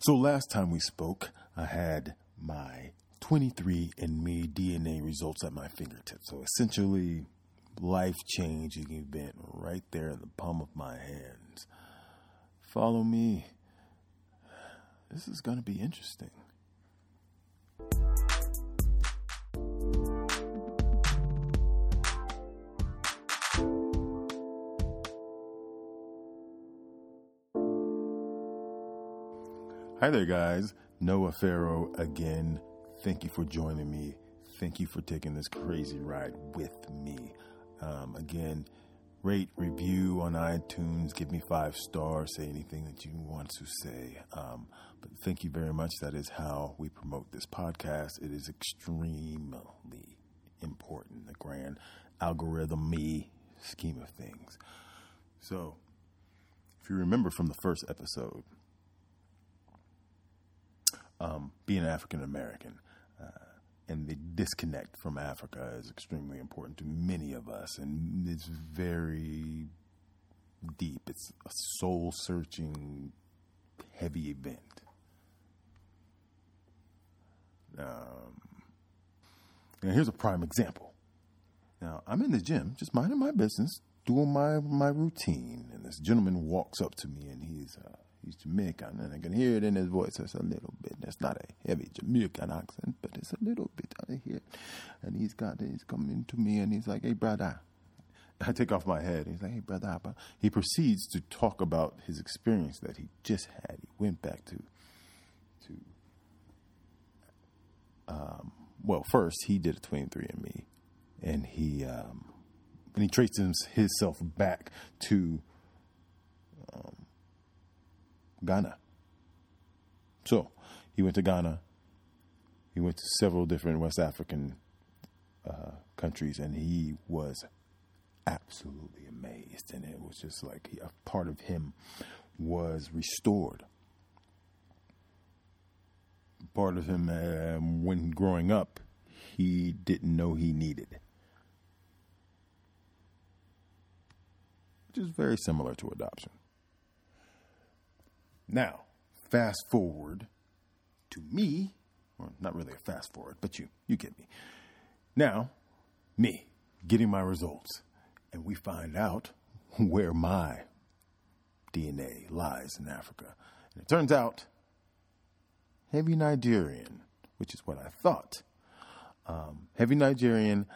So last time we spoke, I had my 23andMe DNA results at my fingertips. So essentially, life changing event right there in the palm of my hands. Follow me. This is going to be interesting. Hi there, guys. Noah Farrow again. Thank you for joining me. Thank you for taking this crazy ride with me. Um, again, rate, review on iTunes, give me five stars, say anything that you want to say. Um, but thank you very much. That is how we promote this podcast. It is extremely important, the grand algorithm me scheme of things. So, if you remember from the first episode, um, being African American uh, and the disconnect from Africa is extremely important to many of us, and it's very deep. It's a soul searching, heavy event. Um, and here's a prime example. Now, I'm in the gym, just minding my business, doing my, my routine, and this gentleman walks up to me and he's. Uh, he's Jamaican, and I can hear it in his voice. It's a little bit. It's not a heavy Jamaican accent, but it's a little bit out of here. And he's got, he's coming to me, and he's like, "Hey, brother." I take off my head. He's like, "Hey, brother." He proceeds to talk about his experience that he just had. He went back to, to. Um, well, first he did a 23andMe, and he um, and he traces himself back to Ghana. So he went to Ghana. He went to several different West African uh, countries, and he was absolutely amazed. And it was just like a part of him was restored. Part of him, uh, when growing up, he didn't know he needed. Which is very similar to adoption. Now, fast forward to me, or not really a fast forward, but you you get me. Now, me getting my results, and we find out where my DNA lies in Africa. And it turns out heavy Nigerian, which is what I thought. Um, heavy Nigerian,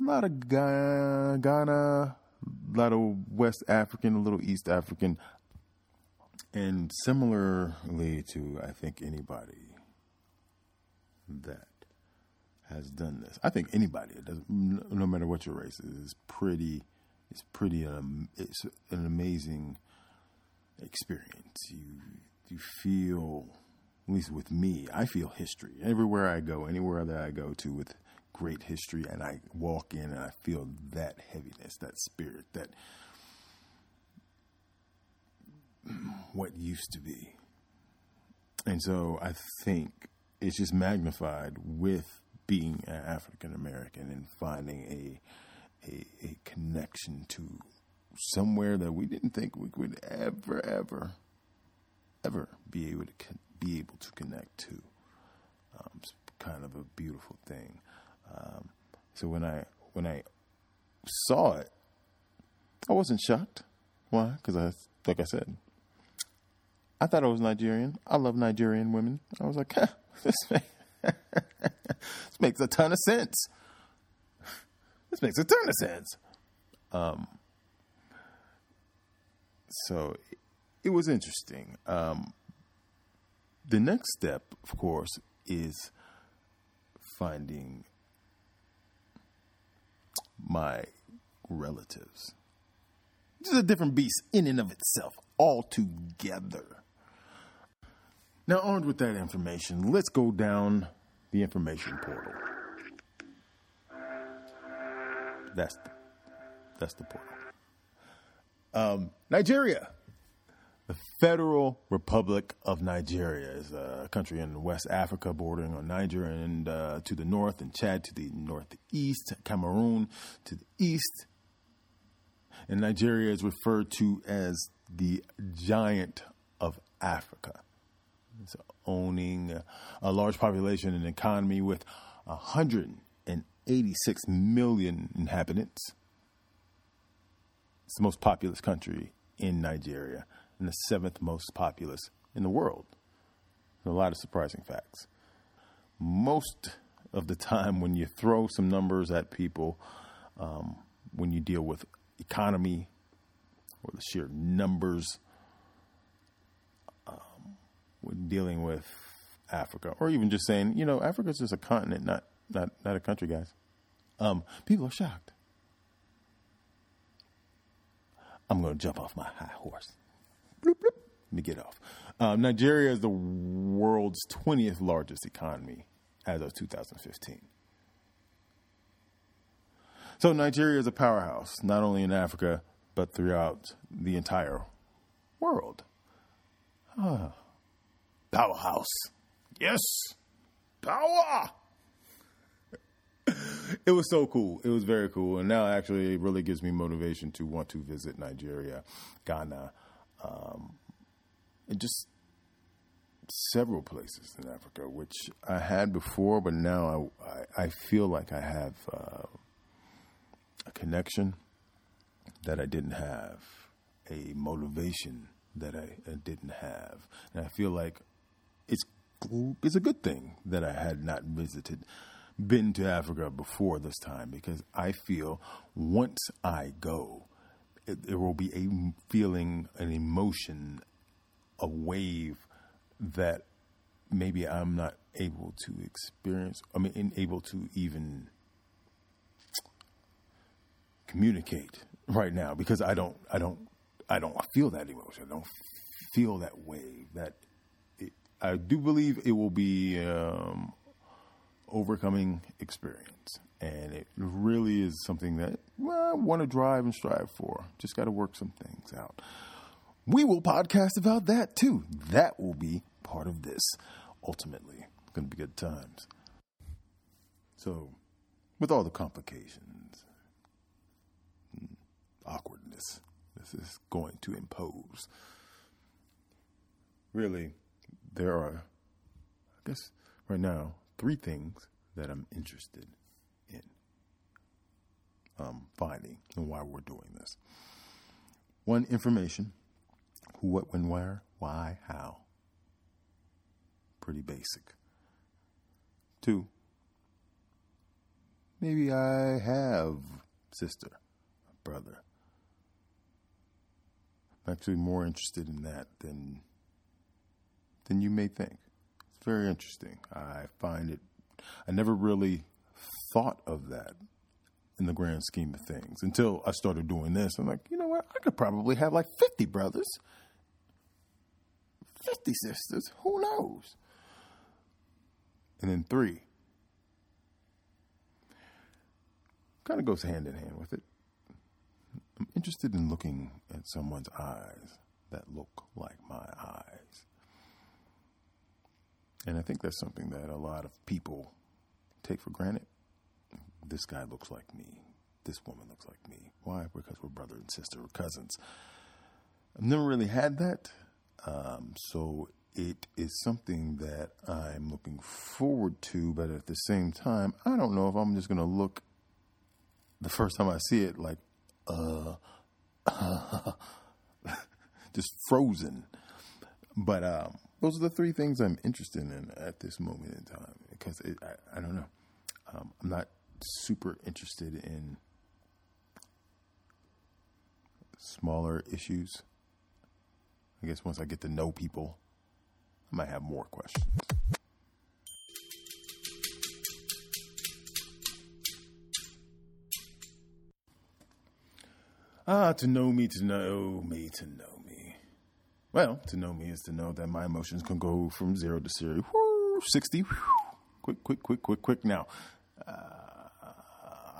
a lot of Ghana, a lot of West African, a little East African, and similarly to, I think, anybody that has done this, I think anybody, no matter what your race is, is pretty, it's pretty, um, it's an amazing experience. You, you feel, at least with me, I feel history everywhere I go, anywhere that I go to with great history, and I walk in and I feel that heaviness, that spirit, that what used to be. And so I think it's just magnified with being an African American and finding a, a, a connection to somewhere that we didn't think we would ever, ever, ever be able to be able to connect to. Um, it's kind of a beautiful thing. Um, so when I when I saw it, I wasn't shocked. Why? Because I, like I said, I thought I was Nigerian. I love Nigerian women. I was like, huh, this, this makes a ton of sense. This makes a ton of sense. Um, so it was interesting. Um, the next step, of course, is finding my relatives. This is a different beast in and of itself, altogether. Now, armed with that information, let's go down the information portal. That's the, that's the portal. Um, Nigeria. The Federal Republic of Nigeria is a country in West Africa bordering on Niger and uh, to the north, and Chad to the northeast, Cameroon to the east. And Nigeria is referred to as the giant of Africa. It's owning a large population and economy with 186 million inhabitants. It's the most populous country in Nigeria and the seventh most populous in the world. a lot of surprising facts. Most of the time, when you throw some numbers at people, um, when you deal with economy or the sheer numbers, um, dealing with Africa, or even just saying, you know, Africa is just a continent, not not not a country, guys. Um, people are shocked. I'm going to jump off my high horse. Bloop, bloop. Let me get off. Um, Nigeria is the world's 20th largest economy as of 2015. So Nigeria is a powerhouse, not only in Africa, but throughout the entire world. Ah. Powerhouse. Yes. Power. it was so cool. It was very cool. And now actually it really gives me motivation to want to visit Nigeria, Ghana, um, and just several places in Africa, which I had before, but now I, I, I feel like I have uh, a connection that I didn't have, a motivation that I, I didn't have. And I feel like it's it's a good thing that I had not visited, been to Africa before this time, because I feel once I go, it, there will be a feeling, an emotion, a wave that maybe I'm not able to experience. I mean, able to even communicate right now because I don't, I don't, I don't feel that emotion. I don't feel that wave. That I do believe it will be um, overcoming experience, and it really is something that well, I want to drive and strive for. Just got to work some things out. We will podcast about that too. That will be part of this. Ultimately, it's going to be good times. So, with all the complications, awkwardness this is going to impose, really, there are, I guess, right now, three things that I'm interested in um, finding and why we're doing this. One, information who, what, when, where, why, how pretty basic. Two, maybe I have sister, brother. I'm actually more interested in that than than you may think. It's very interesting. I find it I never really thought of that in the grand scheme of things until I started doing this. I'm like, you know what? I could probably have like 50 brothers, 50 sisters. Who knows? And then three kind of goes hand in hand with it. I'm interested in looking at someone's eyes that look like my eyes. And I think that's something that a lot of people take for granted. This guy looks like me. This woman looks like me. Why? Because we're brother and sister or cousins. I've never really had that. Um, so it is something that I'm looking forward to, but at the same time, I don't know if I'm just going to look the first time I see it like, uh, just frozen. But um, those are the three things I'm interested in at this moment in time because it, I, I, don't know. Um, I'm not super interested in smaller issues. I guess once I get to know people, I might have more questions. Ah, to know me, to know me, to know me. Well, to know me is to know that my emotions can go from zero to zero, whoo, 60, whoo, quick, quick, quick, quick, quick. Now, uh,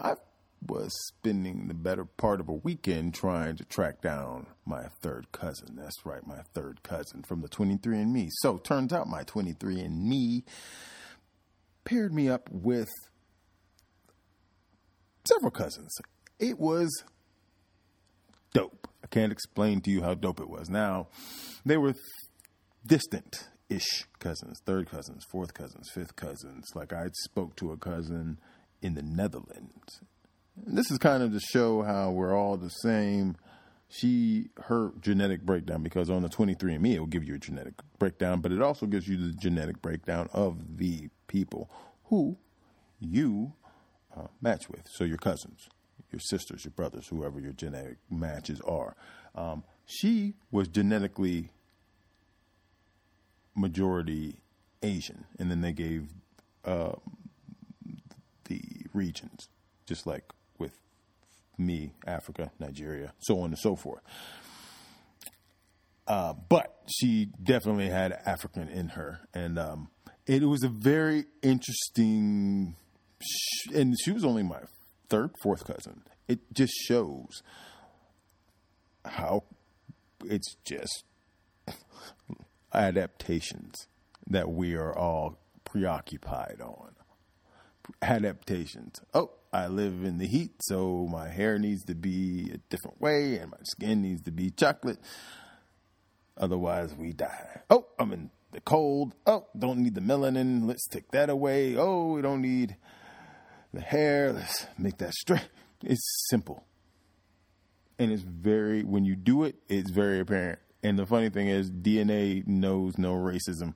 I've was spending the better part of a weekend trying to track down my third cousin. That's right, my third cousin from the 23andMe. So, turns out my 23andMe paired me up with several cousins. It was dope. I can't explain to you how dope it was. Now, they were distant ish cousins, third cousins, fourth cousins, fifth cousins. Like I spoke to a cousin in the Netherlands. And this is kind of to show how we're all the same. She her genetic breakdown because on the 23andMe it will give you a genetic breakdown, but it also gives you the genetic breakdown of the people who you uh, match with. So your cousins, your sisters, your brothers, whoever your genetic matches are. Um, she was genetically majority Asian, and then they gave uh, the regions, just like with me, Africa, Nigeria, so on and so forth. Uh, but she definitely had African in her, and um, it was a very interesting. And she was only my third, fourth cousin. It just shows how it's just adaptations that we are all preoccupied on. Adaptations. Oh, I live in the heat, so my hair needs to be a different way and my skin needs to be chocolate. Otherwise, we die. Oh, I'm in the cold. Oh, don't need the melanin. Let's take that away. Oh, we don't need the hair. Let's make that straight. It's simple. And it's very, when you do it, it's very apparent. And the funny thing is, DNA knows no racism.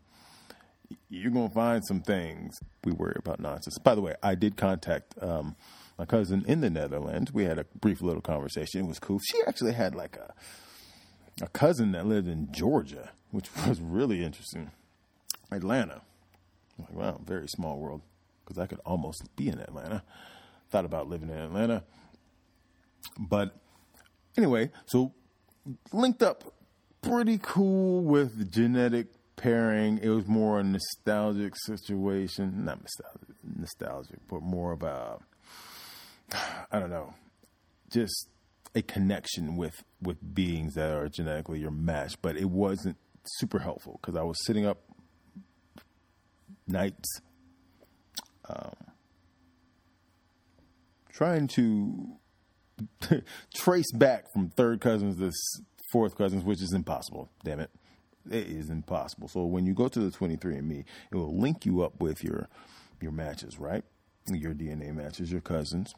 You're going to find some things. We worry about nonsense. By the way, I did contact um, my cousin in the Netherlands. We had a brief little conversation. It was cool. She actually had like a a cousin that lived in Georgia, which was really interesting. Atlanta. Like, wow, very small world. Because I could almost be in Atlanta. Thought about living in Atlanta. But anyway, so linked up pretty cool with genetic pairing. It was more a nostalgic situation, not nostalgic, nostalgic, but more of a I don't know, just a connection with with beings that are genetically your match. But it wasn't super helpful because I was sitting up nights, um, trying to trace back from third cousins to fourth cousins, which is impossible. Damn it. It is impossible. So when you go to the 23andMe, it will link you up with your your matches, right? Your DNA matches, your cousins.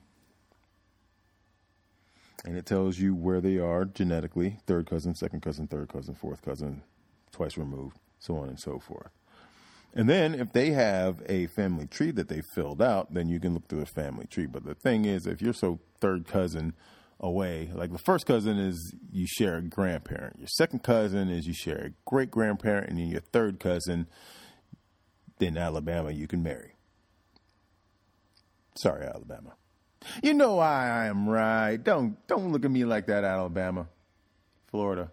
And it tells you where they are genetically third cousin, second cousin, third cousin, fourth cousin, twice removed, so on and so forth. And then if they have a family tree that they filled out, then you can look through the family tree. But the thing is, if you're so third cousin away. Like the first cousin is you share a grandparent. Your second cousin is you share a great grandparent, and then your third cousin, in Alabama, you can marry. Sorry, Alabama. You know I am right. Don't don't look at me like that, Alabama. Florida.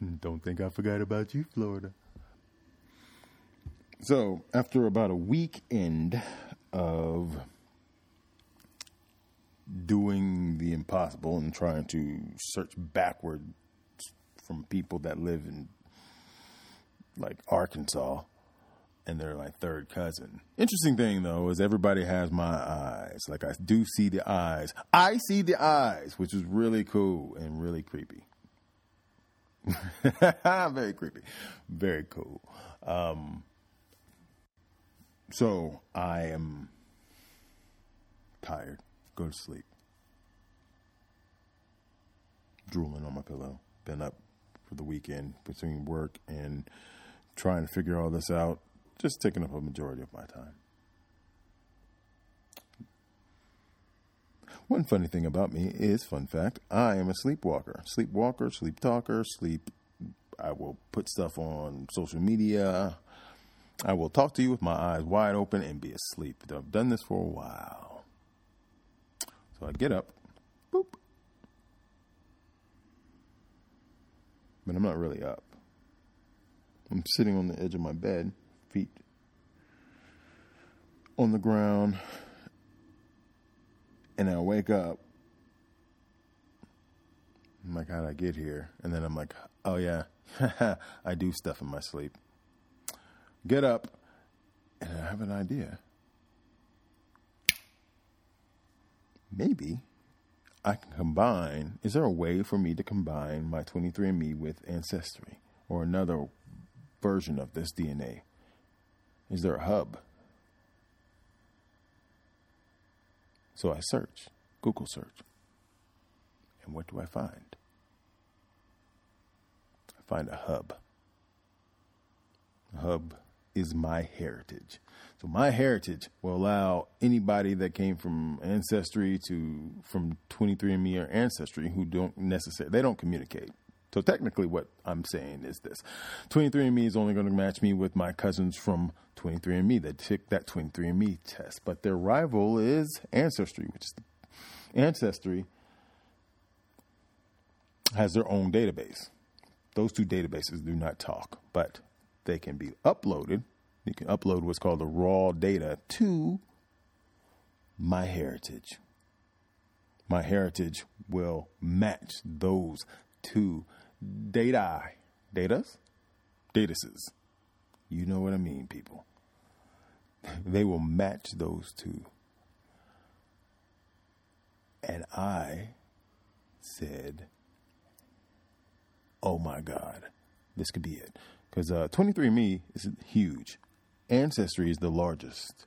Don't think I forgot about you, Florida. So after about a weekend of doing the impossible and trying to search backwards from people that live in like Arkansas and they're like third cousin. Interesting thing though is everybody has my eyes. Like I do see the eyes. I see the eyes, which is really cool and really creepy. Very creepy. Very cool. Um, so I am tired go to sleep. Drooling on my pillow. Been up for the weekend between work and trying to figure all this out. Just taking up a majority of my time. One funny thing about me is, fun fact, I am a sleepwalker. Sleepwalker, sleep talker, sleep. I will put stuff on social media. I will talk to you with my eyes wide open and be asleep. I've done this for a while. So I get up, boop. But I'm not really up. I'm sitting on the edge of my bed, feet on the ground, and I wake up. I'm like, how'd I get here? And then I'm like, oh yeah, I do stuff in my sleep. Get up, and I have an idea. maybe I can combine. Is there a way for me to combine my 23andMe with Ancestry? or another version of this DNA? Is there a hub? So I search, Google search. And what do I find? I find a hub. A hub is MyHeritage. So MyHeritage will allow anybody that came from ancestry to from 23andMe or ancestry who don't necessarily they don't communicate. So technically, what I'm saying is this: 23andMe is only going to match me with my cousins from 23andMe that took that 23andMe test, but their rival is Ancestry, which is Ancestry has their own database. Those two databases do not talk, but they can be uploaded. You can upload what's called the raw data to MyHeritage. My heritage will match those two data, datas, datases. You know what I mean, people. They will match those two. And I said, oh my God, this could be it. Because uh, 23andMe is huge. Ancestry is the largest.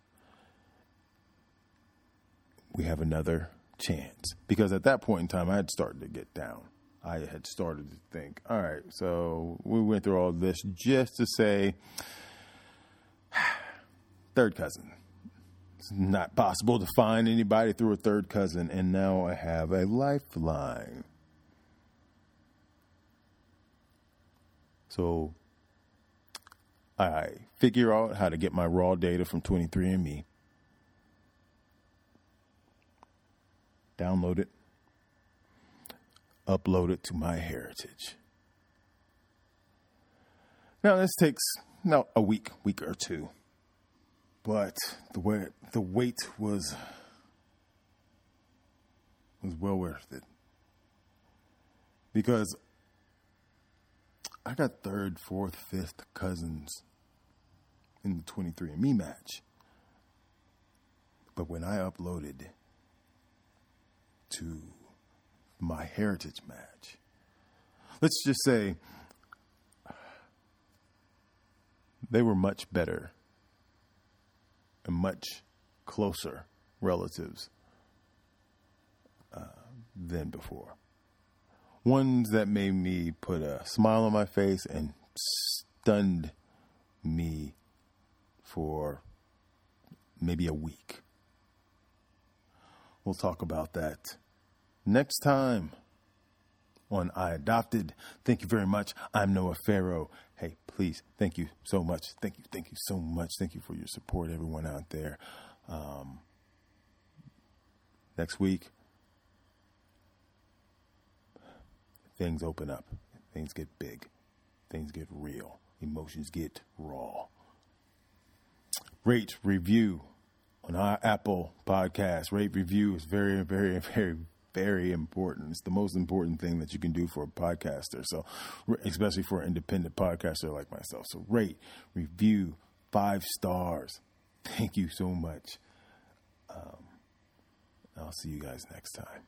We have another chance. Because at that point in time, I had started to get down. I had started to think, all right, so we went through all this just to say, third cousin. It's not possible to find anybody through a third cousin, and now I have a lifeline. So I figure out how to get my raw data from 23andMe, download it, upload it to MyHeritage. Now this takes now a week, week or two, but the way the wait was was well worth it. Because I got third, fourth, fifth cousins in the 23andMe match. But when I uploaded to MyHeritage match, let's just say they were much better and much closer relatives uh, than before ones that made me put a smile on my face and stunned me for maybe a week. We'll talk about that next time on I Adopted. Thank you very much. I'm Noah Farrow. Hey, please, thank you so much. Thank you, thank you so much. Thank you for your support, everyone out there. Um, next week, things open up, things get big, things get real, emotions get raw. Rate, review on our Apple podcast. Rate, review is very, very, very, very important. It's the most important thing that you can do for a podcaster. So, especially for an independent podcaster like myself. So, rate, review, five stars. Thank you so much. Um, I'll see you guys next time.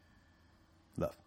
Love.